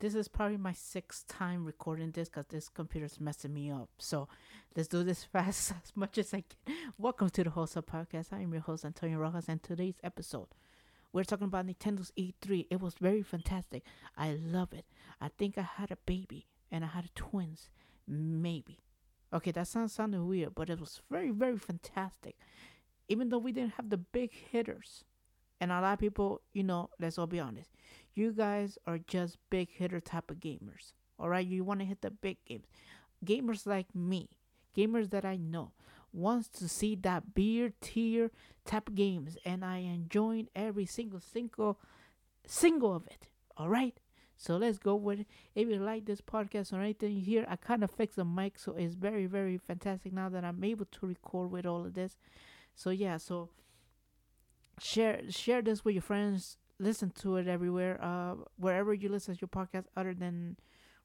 This is probably my sixth time recording this because this computer's messing me up. So let's do this fast as much as I can. Welcome to the Wholesale Podcast. I am your host, Antonio Rojas, and today's episode, we're talking about Nintendo's E3. It was very fantastic. I love it. I think I had a baby and I had twins. Maybe. Okay, that sounds sounded weird, but it was very, very fantastic. Even though we didn't have the big hitters. And a lot of people, you know, let's all be honest. You guys are just big hitter type of gamers. Alright? You want to hit the big games. Gamers like me, gamers that I know, wants to see that beer tier type games. And I enjoying every single single single of it. Alright? So let's go with it. If you like this podcast or anything hear, I kind of fixed the mic, so it's very, very fantastic now that I'm able to record with all of this. So yeah, so share share this with your friends. Listen to it everywhere, uh, wherever you listen to your podcast, other than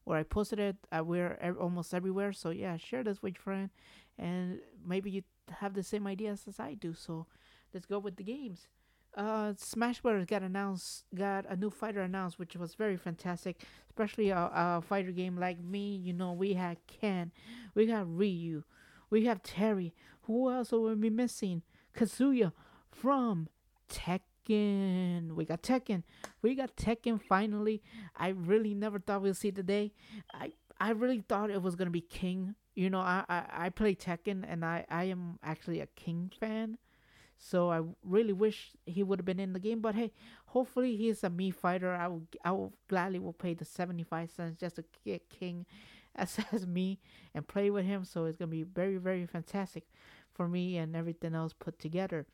where I posted it. Uh, we're ev- almost everywhere. So yeah, share this with your friend, and maybe you have the same ideas as I do. So let's go with the games uh, Smash Bros. got announced, got a new fighter announced, which was very fantastic. Especially a, a fighter game like me, you know, we had Ken, we got Ryu, we have Terry. Who else will we missing? Kazuya from Tekken. We got Tekken. We got Tekken finally. I really never thought we'll see the day. I I really thought it was gonna be King. You know, I I, I play Tekken and I I am actually a King fan. So I really wish he would have been in the game. But hey, hopefully he's a Mii fighter. I will I will gladly will pay the seventy five cents just to get King as as Mii and play with him. So it's gonna be very very fantastic for me and everything else put together.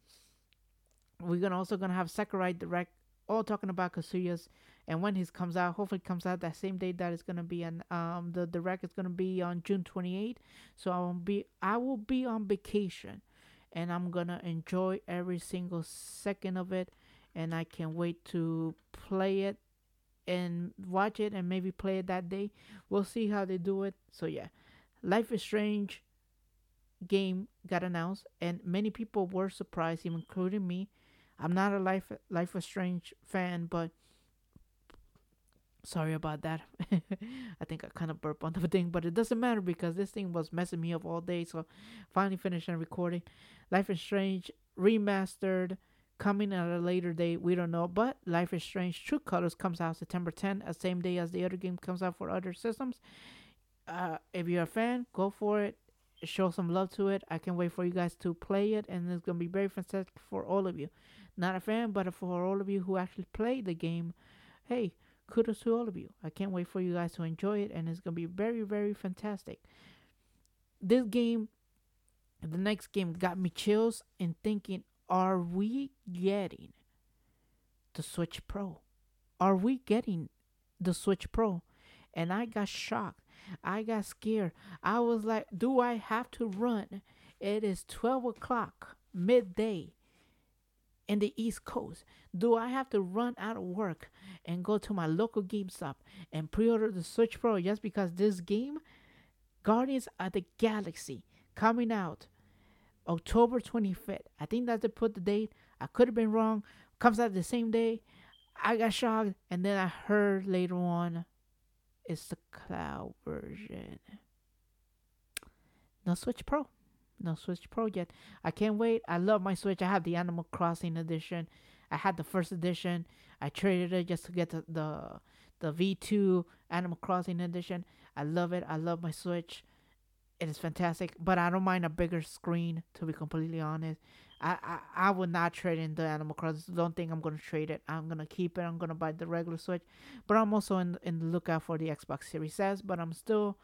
We're gonna also gonna have Sakurai Direct, all talking about Kazuya's and when his comes out. Hopefully comes out that same day that it's gonna be and um the direct is gonna be on June twenty eighth. So I will be I will be on vacation and I'm gonna enjoy every single second of it and I can't wait to play it and watch it and maybe play it that day. We'll see how they do it. So yeah. Life is Strange game got announced and many people were surprised, even including me. I'm not a Life Life is Strange fan, but sorry about that. I think I kind of burped on the thing, but it doesn't matter because this thing was messing me up all day. So finally finished and recording. Life is Strange remastered, coming at a later date. We don't know, but Life is Strange True Colors comes out September 10th, the same day as the other game comes out for other systems. Uh, if you're a fan, go for it. Show some love to it. I can't wait for you guys to play it, and it's gonna be very fantastic for all of you. Not a fan, but for all of you who actually play the game, hey, kudos to all of you. I can't wait for you guys to enjoy it, and it's gonna be very, very fantastic. This game, the next game, got me chills in thinking: Are we getting the Switch Pro? Are we getting the Switch Pro? And I got shocked. I got scared. I was like, Do I have to run? It is twelve o'clock midday in the East Coast? Do I have to run out of work and go to my local GameStop and pre-order the Switch Pro just because this game, Guardians of the Galaxy, coming out October 25th? I think that's they put the date. I could have been wrong. Comes out the same day. I got shocked, and then I heard later on it's the cloud version. No Switch Pro no Switch Pro yet. I can't wait. I love my Switch. I have the Animal Crossing edition. I had the first edition. I traded it just to get the the, the V2 Animal Crossing edition. I love it. I love my Switch. It is fantastic, but I don't mind a bigger screen. To be completely honest, I I, I would not trade in the Animal Crossing. Don't think I'm gonna trade it. I'm gonna keep it. I'm gonna buy the regular Switch, but I'm also in in the lookout for the Xbox Series S. But I'm still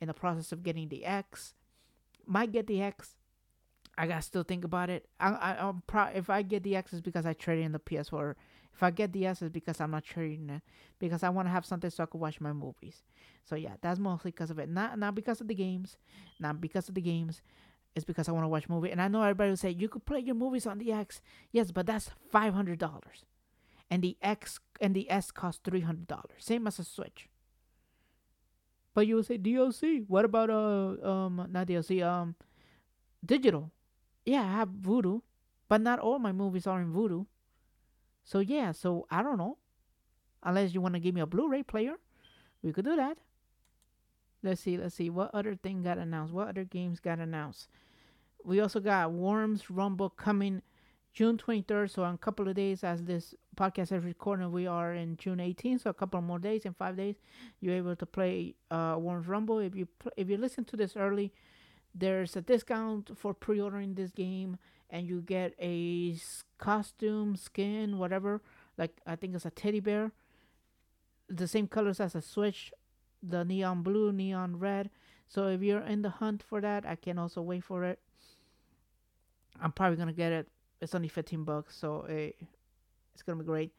in the process of getting the X might get the X. I gotta still think about it. I, I, I'm pro- if I get the X is because I trade in the PS4. If I get the S is because I'm not trading it because I want to have something so I can watch my movies. So yeah, that's mostly because of it. Not not because of the games, not because of the games. It's because I want to watch movie. And I know everybody will say you could play your movies on the X. Yes, but that's five hundred dollars, and the X and the S cost three hundred dollars. Same as a Switch. But you will say DLC. What about uh um not DLC um digital? Yeah, I have Vudu, but not all my movies are in Vudu. So yeah, so I don't know. Unless you want to give me a Blu-ray player, we could do that. Let's see, let's see. What other thing got announced? What other games got announced? We also got Worms Rumble coming June 23rd. So, in a couple of days, as this podcast is recording, we are in June 18th. So, a couple more days, in five days, you're able to play uh, Worms Rumble. If you pl- if you listen to this early, there's a discount for pre-ordering this game, and you get a costume, skin, whatever. Like I think it's a teddy bear, the same colors as a Switch, the neon blue, neon red. So if you're in the hunt for that, I can also wait for it. I'm probably gonna get it. It's only 15 bucks, so uh, it's gonna be great.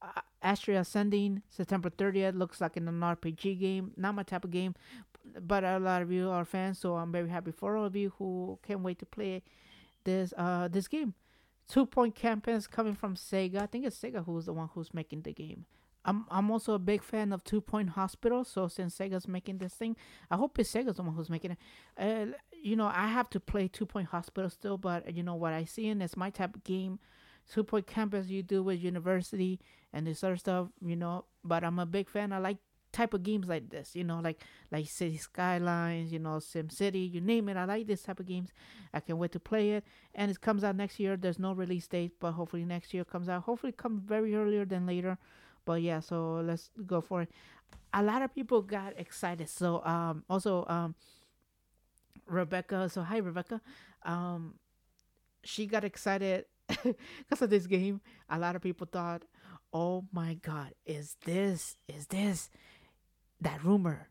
Uh, Astria Ascending, September 30th, looks like an RPG game. Not my type of game, but a lot of you are fans, so I'm very happy for all of you who can't wait to play this uh this game. Two Point Campus coming from Sega. I think it's Sega who's the one who's making the game. I'm I'm also a big fan of Two Point Hospital. So since Sega's making this thing, I hope it's Sega's the one who's making it. Uh, you know, I have to play Two Point Hospital still, but you know what I see in it's my type of game. Two Point Campus you do with university and this other stuff, you know. But I'm a big fan. I like type of games like this, you know, like like City Skylines, you know, Sim City, you name it. I like this type of games. I can't wait to play it. And it comes out next year. There's no release date, but hopefully next year comes out. Hopefully it comes very earlier than later. But yeah, so let's go for it. A lot of people got excited. So um also um Rebecca, so hi Rebecca. Um she got excited because of this game. A lot of people thought, "Oh my god, is this is this that rumor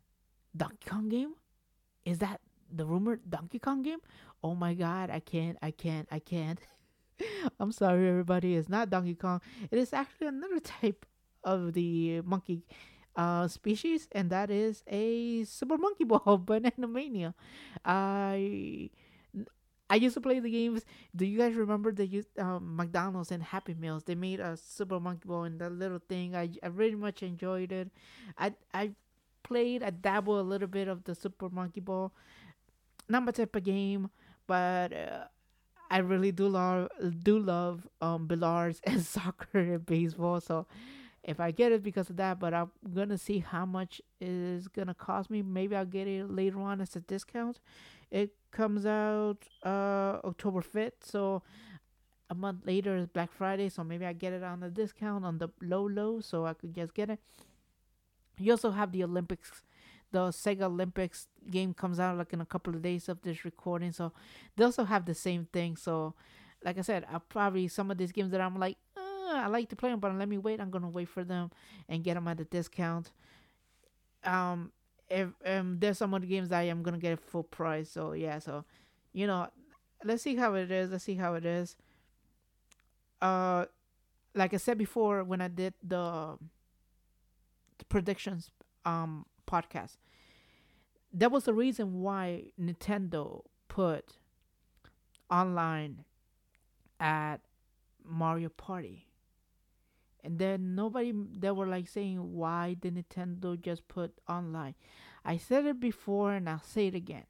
Donkey Kong game? Is that the rumor Donkey Kong game? Oh my god, I can't, I can't, I can't. I'm sorry, everybody. It's not Donkey Kong. It is actually another type of the monkey uh, species, and that is a Super Monkey Ball Banana Mania. I I used to play the games. Do you guys remember the um, McDonald's and Happy Meals? They made a Super Monkey Ball and that little thing. I, I really much enjoyed it. I I played, I dabble a little bit of the Super Monkey Ball. Not my type of game, but uh, I really do love do love um billiards and soccer and baseball. So if I get it because of that, but I'm gonna see how much is gonna cost me. Maybe I'll get it later on as a discount. It comes out uh October fifth, so a month later is Black Friday, so maybe I get it on the discount on the low low, so I could just get it. You also have the Olympics. The Sega Olympics game comes out like in a couple of days of this recording, so they also have the same thing. So, like I said, I probably some of these games that I'm like, uh, I like to play them, but let me wait. I'm gonna wait for them and get them at a discount. Um, if um, there's some other games I am gonna get full price. So yeah, so you know, let's see how it is. Let's see how it is. Uh, like I said before, when I did the predictions um podcast. That was the reason why Nintendo put online at Mario Party. And then nobody they were like saying why did Nintendo just put online? I said it before and I'll say it again.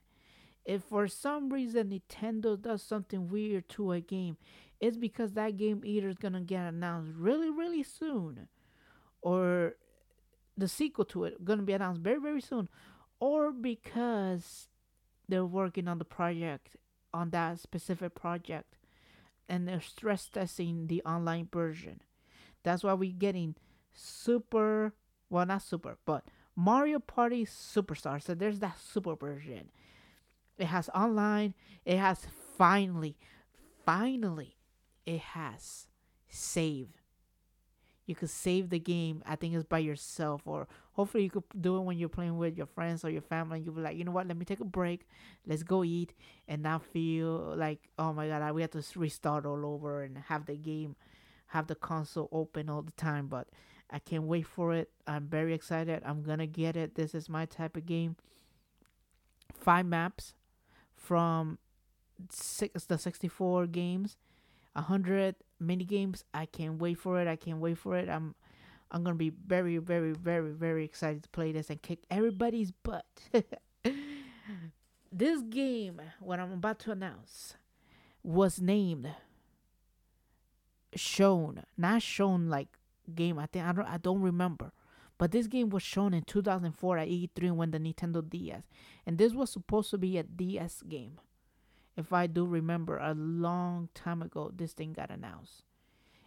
If for some reason Nintendo does something weird to a game, it's because that game either is gonna get announced really, really soon, or the sequel to it going to be announced very very soon or because they're working on the project on that specific project and they're stress testing the online version that's why we're getting super well not super but mario party superstar so there's that super version it has online it has finally finally it has save you could save the game. I think it's by yourself, or hopefully you could do it when you're playing with your friends or your family. You'll be like, you know what? Let me take a break. Let's go eat, and not feel like, oh my god, we have to restart all over and have the game, have the console open all the time. But I can't wait for it. I'm very excited. I'm gonna get it. This is my type of game. Five maps from six the 64 games, a hundred mini games. I can't wait for it. I can't wait for it. I'm I'm gonna be very, very, very, very excited to play this and kick everybody's butt. this game, what I'm about to announce, was named shown, not shown like game. I think I don't I don't remember, But this game was shown in 2004 at E3 when the Nintendo DS, and this was supposed to be a DS game. If I do remember, a long time ago, this thing got announced,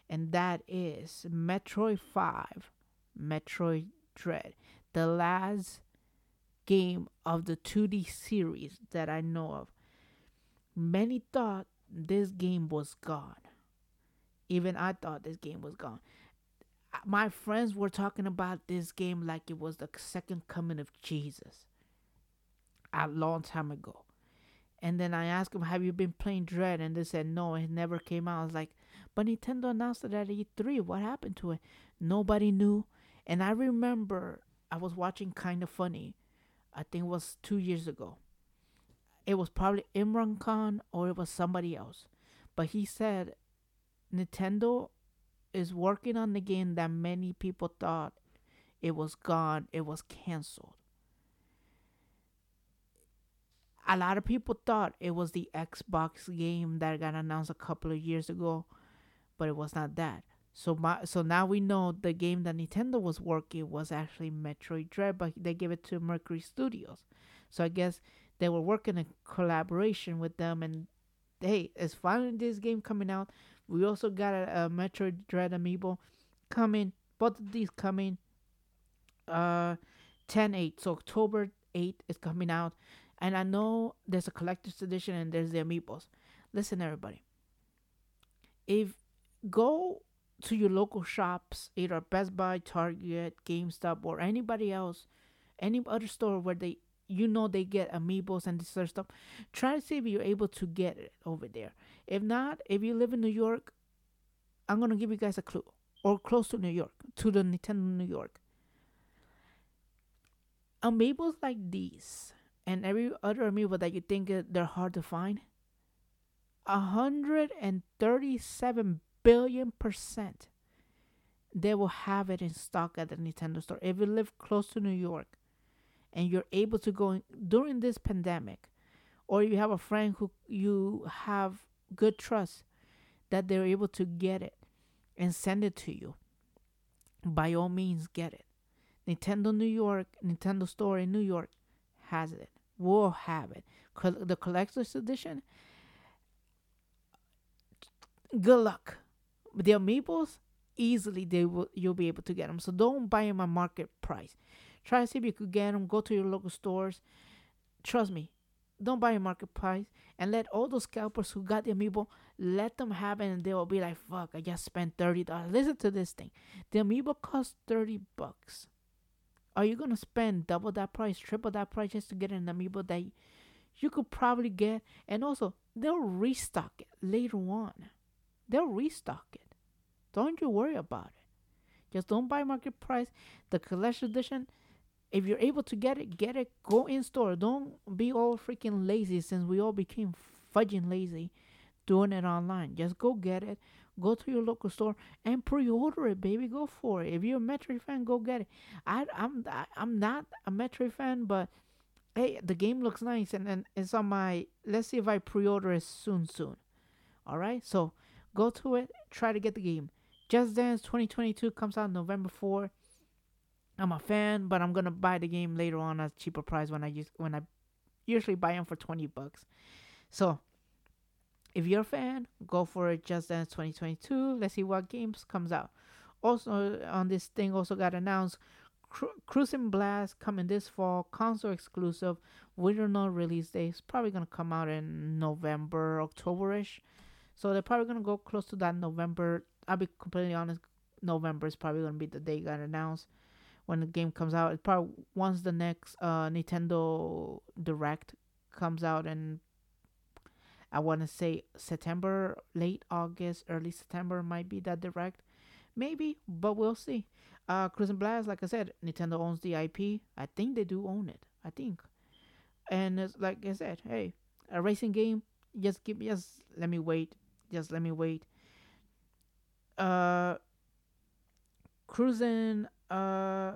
and that is Metroid 5, Metroid Dread, the last game of the 2D series that I know of. Many thought this game was gone. Even I thought this game was gone. My friends were talking about this game like it was the second coming of Jesus a long time ago. And then I asked them, Have you been playing Dread? And they said, No, it never came out. I was like, But Nintendo announced it at E3. What happened to it? Nobody knew. And I remember I was watching Kind of Funny. I think it was two years ago. It was probably Imran Khan or it was somebody else. But he said Nintendo is working on the game that many people thought it was gone, it was canceled. A lot of people thought it was the Xbox game that got announced a couple of years ago, but it was not that. So my so now we know the game that Nintendo was working was actually Metroid Dread, but they gave it to Mercury Studios. So I guess they were working in collaboration with them, and hey, it's finally this game coming out. We also got a, a Metroid Dread amiibo coming. Both of these coming. Uh, 10 8. So October 8 is coming out. And I know there's a collector's edition and there's the amiibos. Listen, everybody. If go to your local shops, either Best Buy, Target, GameStop, or anybody else, any other store where they you know they get amiibos and this sort of stuff. Try to see if you're able to get it over there. If not, if you live in New York, I'm gonna give you guys a clue. Or close to New York, to the Nintendo New York. Amiibos like these and every other amiibo that you think they're hard to find, a 137 billion percent they will have it in stock at the Nintendo store. If you live close to New York and you're able to go in, during this pandemic, or you have a friend who you have good trust that they're able to get it and send it to you, by all means, get it. Nintendo New York, Nintendo Store in New York has it. Will have it. The collector's edition. Good luck. The amiibos easily they will you'll be able to get them. So don't buy them at market price. Try to see if you could get them. Go to your local stores. Trust me, don't buy a market price and let all those scalpers who got the amiibo let them have it and they will be like fuck i just spent $30 listen to this thing. The amiibo costs 30 bucks. Are you gonna spend double that price triple that price just to get an amiibo that you could probably get? And also they'll restock it later on. They'll restock it. Don't you worry about it. Just don't buy market price. The collection edition if you're able to get it, get it. Go in store. Don't be all freaking lazy since we all became fudging lazy doing it online. Just go get it. Go to your local store and pre-order it, baby. Go for it. If you're a Metroid fan, go get it. I, I'm I'm not a Metroid fan, but hey, the game looks nice and, and it's on my. Let's see if I pre-order it soon, soon. All right, so go to it. Try to get the game. Just Dance 2022 comes out November 4. I'm a fan, but I'm gonna buy the game later on at a cheaper price when I use when I usually buy them for 20 bucks. So if you're a fan, go for it. Just Dance 2022. Let's see what games comes out. Also on this thing, also got announced. Cru- Cruis'n Blast coming this fall, console exclusive. We don't know release date. It's probably gonna come out in November, Octoberish. So they're probably gonna go close to that November. I'll be completely honest. November is probably gonna be the day got announced when the game comes out. It probably once the next uh, Nintendo Direct comes out and I want to say September, late August, early September might be that direct. Maybe, but we'll see. Uh, Cruis'n Blast, like I said, Nintendo owns the IP. I think they do own it. I think. And it's like I said, hey, a racing game. Just give me, just let me wait. Just let me wait. Uh, cruising. Uh,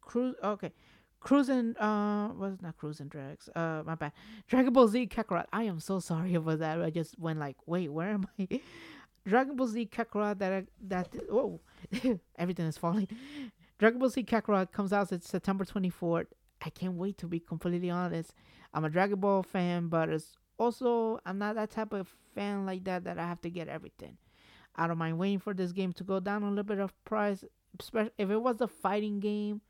cruise. Okay, Cruising, uh, was not cruising drags. Uh, my bad. Dragon Ball Z Kakarot. I am so sorry about that. I just went like, wait, where am I? Dragon Ball Z Kakarot. That I, that whoa, everything is falling. Dragon Ball Z Kakarot comes out it's September 24th. I can't wait to be completely honest. I'm a Dragon Ball fan, but it's also I'm not that type of fan like that that I have to get everything. I don't mind waiting for this game to go down a little bit of price. If it was a fighting game,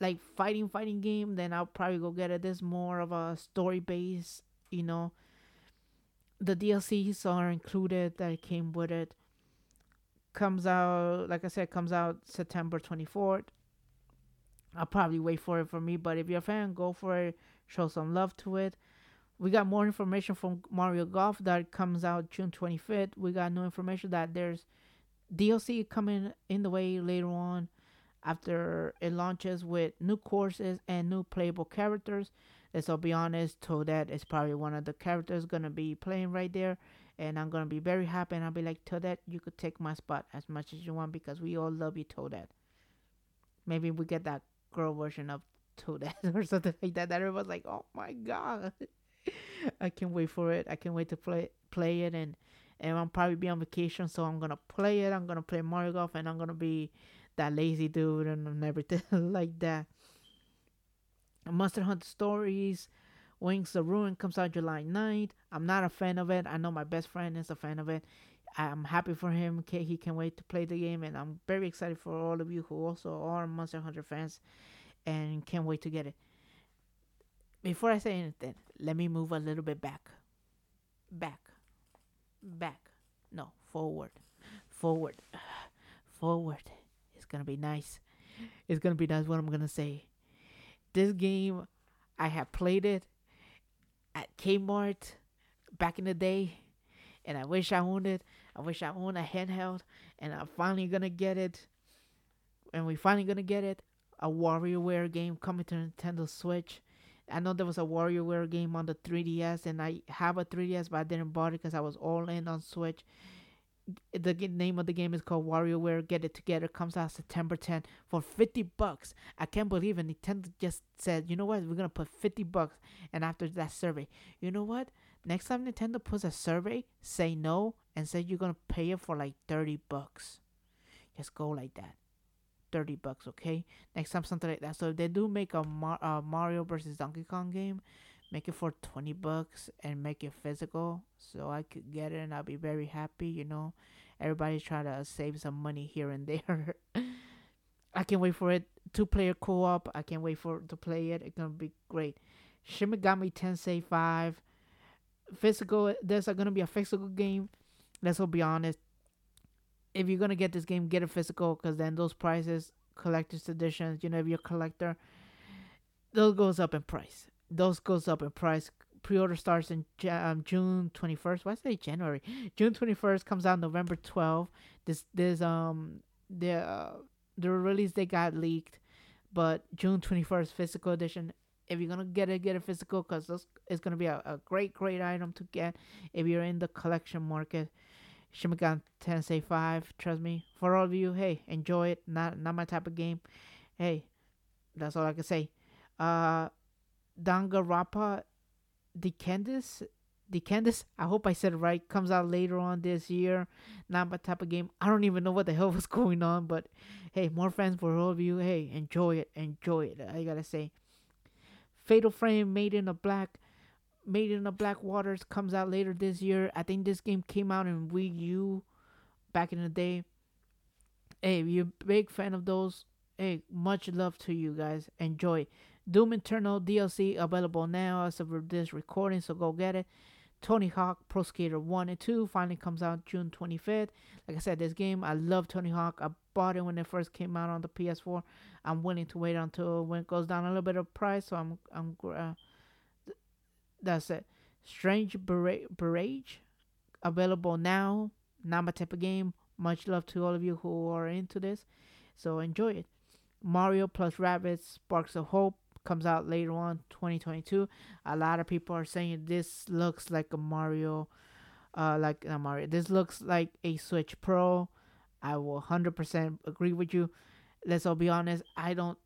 like fighting fighting game, then I'll probably go get it. This more of a story base, you know. The DLCs are included that came with it. Comes out, like I said, comes out September 24th. I'll probably wait for it for me, but if you're a fan, go for it. Show some love to it. We got more information from Mario Golf that comes out June 25th. We got new information that there's DLC coming in the way later on after it launches with new courses and new playable characters. Let's all be honest, Toadette is probably one of the characters gonna be playing right there. And I'm gonna be very happy and I'll be like, Toadette, you could take my spot as much as you want because we all love you, Toadette. Maybe we get that girl version of Toadette or something like that. That everyone's like, oh my god. I can't wait for it. I can't wait to play play it and and I'll probably be on vacation, so I'm gonna play it. I'm gonna play Mario Golf, and I'm gonna be that lazy dude and everything like that. Monster Hunter Stories, Wings of Ruin comes out July 9th. I'm not a fan of it. I know my best friend is a fan of it. I'm happy for him. Okay he can't wait to play the game, and I'm very excited for all of you who also are Monster Hunter fans and can't wait to get it. Before I say anything, let me move a little bit back. Back. Back. No, forward. Forward. Forward. It's gonna be nice. It's gonna be nice what I'm gonna say. This game, I have played it at Kmart back in the day, and I wish I owned it. I wish I owned a handheld, and I'm finally gonna get it. And we finally gonna get it. A WarioWare game coming to Nintendo Switch. I know there was a WarioWare game on the 3DS, and I have a 3DS, but I didn't buy it because I was all in on Switch. The name of the game is called WarioWare Get It Together. Comes out September 10 for 50 bucks. I can't believe it. Nintendo just said, you know what? We're gonna put 50 bucks. And after that survey, you know what? Next time Nintendo puts a survey, say no and say you're gonna pay it for like 30 bucks. Just go like that. 30 bucks, okay? Next time, something like that. So if they do make a Mar- Mario versus Donkey Kong game, make it for 20 bucks and make it physical so I could get it and I'll be very happy, you know. Everybody's trying to save some money here and there. I can't wait for it. Two player co op. I can't wait for to play it. It's gonna be great. Shin Megami Tensei 5. Physical there's gonna be a physical game. Let's be honest if you're gonna get this game, get a physical because then those prices, collector's editions, you know, if you're a collector, those goes up in price. Those goes up in price. Pre-order starts in um, June 21st. Why say January? June 21st comes out November 12th. This this um the uh, the release they got leaked, but June 21st physical edition. If you're gonna get it, get a physical because it's gonna be a, a great great item to get if you're in the collection market. Shin Tensei 5. Trust me. For all of you, hey, enjoy it. Not not my type of game. Hey, that's all I can say. Uh, Danganronpa, Decadence, the. I hope I said it right. Comes out later on this year. Not my type of game. I don't even know what the hell was going on, but hey, more fans for all of you. Hey, enjoy it. Enjoy it. I gotta say. Fatal Frame, Made in the Black Waters comes out later this year. I think this game came out in Wii U back in the day. Hey, if you're a big fan of those, hey, much love to you guys. Enjoy. Doom Eternal DLC available now as of this recording, so go get it. Tony Hawk Pro Skater 1 and 2 finally comes out June 25th. Like I said, this game, I love Tony Hawk. I bought it when it first came out on the PS4. I'm willing to wait until when it goes down a little bit of price, so I'm I'm uh, that's it. Strange Barrage available now. Not my type of game. Much love to all of you who are into this. So enjoy it. Mario plus Rabbids, Sparks of Hope comes out later on 2022. A lot of people are saying this looks like a Mario uh like a Mario. This looks like a Switch Pro. I will 100% agree with you. Let's all be honest. I don't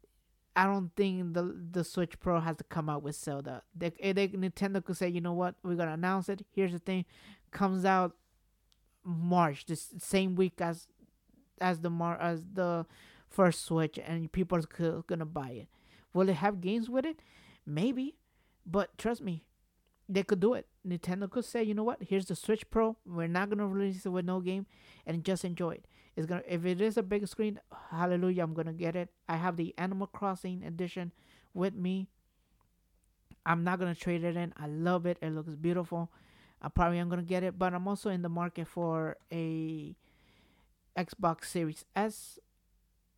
I don't think the the Switch Pro has to come out with Zelda. They, eh, they Nintendo could say, you know what, we're gonna announce it. Here's the thing, comes out March, this same week as as the Mar as the for Switch, and people are gonna buy it. Will it have games with it? Maybe, but trust me, they could do it. Nintendo could say, you know what? Here's the Switch Pro. We're not gonna release it with no game, and just enjoy it. It's gonna if it is a big screen, hallelujah, I'm gonna get it. I have the Animal Crossing edition with me. I'm not gonna trade it in. I love it. It looks beautiful. I probably am gonna get it, but I'm also in the market for a Xbox Series S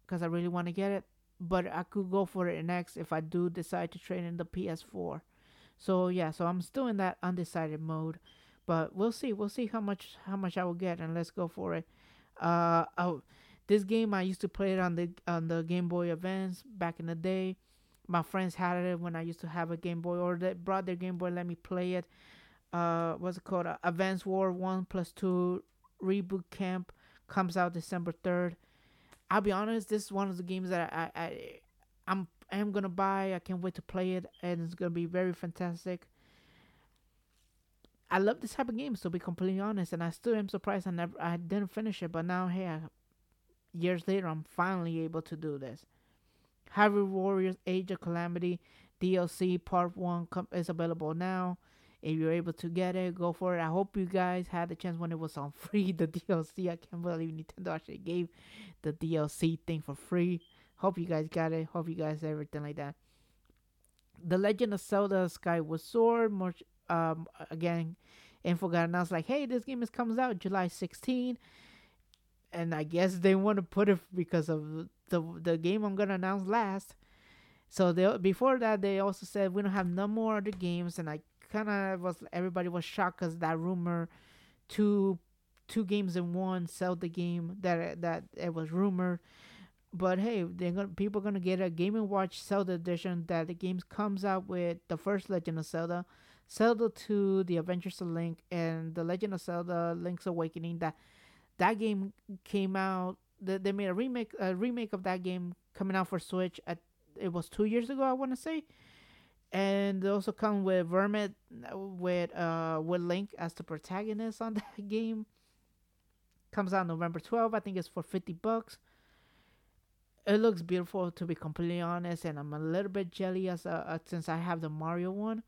because I really want to get it. But I could go for it next if I do decide to trade in the PS4. So yeah, so I'm still in that undecided mode, but we'll see. We'll see how much how much I will get, and let's go for it. Uh, oh, this game I used to play it on the on the Game Boy Advance back in the day. My friends had it when I used to have a Game Boy, or they brought their Game Boy, let me play it. Uh, what's it called? Uh, Advance War One Plus Two Reboot Camp comes out December third. I'll be honest, this is one of the games that I, I I'm I am gonna buy. I can't wait to play it, and it's gonna be very fantastic. I love this type of games, to be completely honest, and I still am surprised I never I didn't finish it. But now, hey, I, years later, I'm finally able to do this. Hyrule Warriors Age of Calamity DLC Part One is available now. If you're able to get it, go for it. I hope you guys had the chance when it was on free. The DLC, I can't believe Nintendo actually gave the DLC thing for free. Hope you guys got it. Hope you guys everything like that. The Legend of Zelda Skyward Sword, more um again, info got announced like, hey, this game is comes out July 16, and I guess they want to put it because of the the game I'm gonna announce last. So they before that they also said we don't have no more other games, and I kind of was everybody was shocked because that rumor, two two games in one sell the game that that it was rumored but hey, they're gonna people are gonna get a Game and Watch Zelda edition that the game comes out with the first Legend of Zelda, Zelda 2, The Adventures of Link, and The Legend of Zelda: Link's Awakening. That that game came out. They, they made a remake a remake of that game coming out for Switch. At it was two years ago, I want to say. And they also come with Vermin with uh with Link as the protagonist on that game. Comes out November 12th. I think it's for 50 bucks it looks beautiful to be completely honest and i'm a little bit jealous uh, uh, since i have the mario one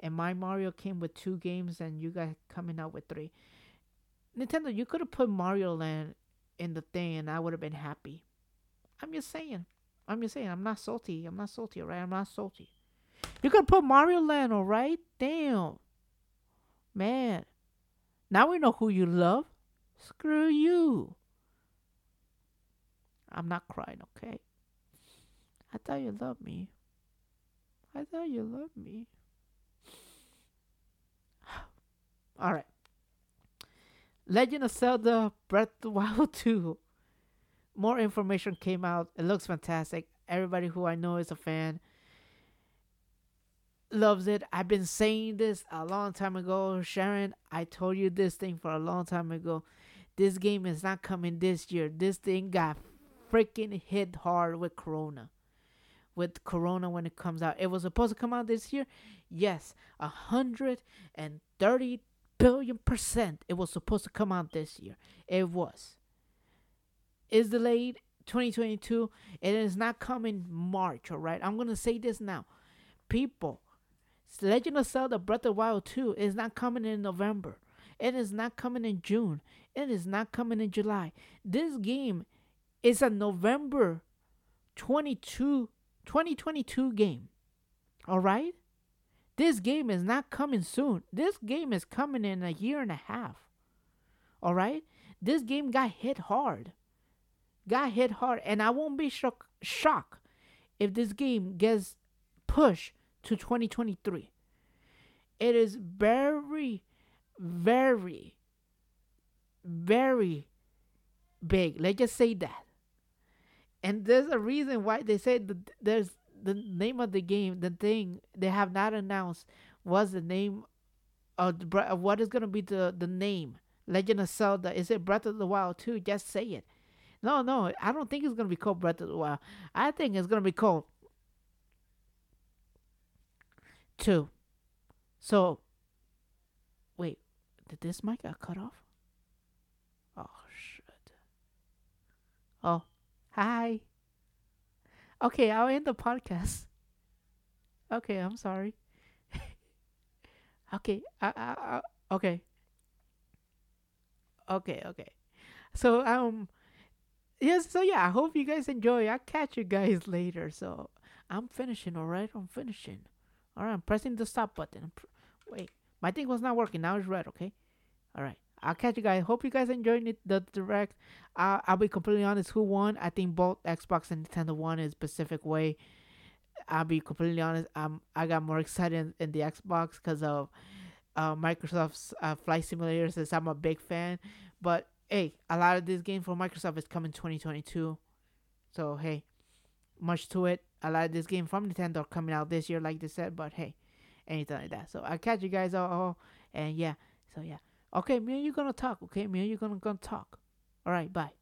and my mario came with two games and you guys coming out with three. Nintendo you could have put mario land in the thing and i would have been happy. I'm just saying. I'm just saying. I'm not salty. I'm not salty alright? I'm not salty. You could put mario land alright? Damn. Man. Now we know who you love. Screw you. I'm not crying, okay? I thought you loved me. I thought you loved me. All right. Legend of Zelda Breath of the Wild 2. More information came out. It looks fantastic. Everybody who I know is a fan loves it. I've been saying this a long time ago. Sharon, I told you this thing for a long time ago. This game is not coming this year. This thing got freaking hit hard with Corona. With Corona when it comes out. It was supposed to come out this year. Yes, a hundred and thirty billion percent. It was supposed to come out this year. It was. Is delayed 2022. It is not coming March, all right? I'm going to say this now. People, Legend of Zelda Breath of Wild 2 is not coming in November. It is not coming in June. It is not coming in July. This game is a November 22, 2022 game. All right? This game is not coming soon. This game is coming in a year and a half. All right? This game got hit hard. Got hit hard. And I won't be shock, shocked if this game gets pushed to 2023. It is very, very, very big. Let's just say that and there's a reason why they said that there's the name of the game, the thing they have not announced was the name of what is gonna be the the name. Legend of Zelda. Is it Breath of the Wild 2? Just say it. No, no, I don't think it's gonna be called Breath of the Wild. I think it's gonna be called two. So wait, did this mic got cut off? Oh shit. Oh, Hi. Okay, I'll end the podcast. Okay, I'm sorry. okay, I, I, I, okay. Okay, okay. So um yes, so yeah, I hope you guys enjoy. I'll catch you guys later. So I'm finishing, alright? I'm finishing. Alright, I'm pressing the stop button. Pr- wait, my thing was not working. Now it's red, okay? Alright. I'll catch you guys. Hope you guys enjoyed the direct. Uh, I'll be completely honest. Who won? I think both Xbox and Nintendo won in a specific way. I'll be completely honest. Um, I got more excited in, the Xbox because of uh, Microsoft's uh, flight simulators. Since I'm a big fan, but hey, a lot of this game for Microsoft is coming 2022. So hey, much to it. A lot of this game from Nintendo coming out this year, like they said. But hey, anything like that. So I'll catch you guys all and yeah. So yeah. Okay, me and you gonna talk. Okay, me and you gonna gonna talk. All right, bye.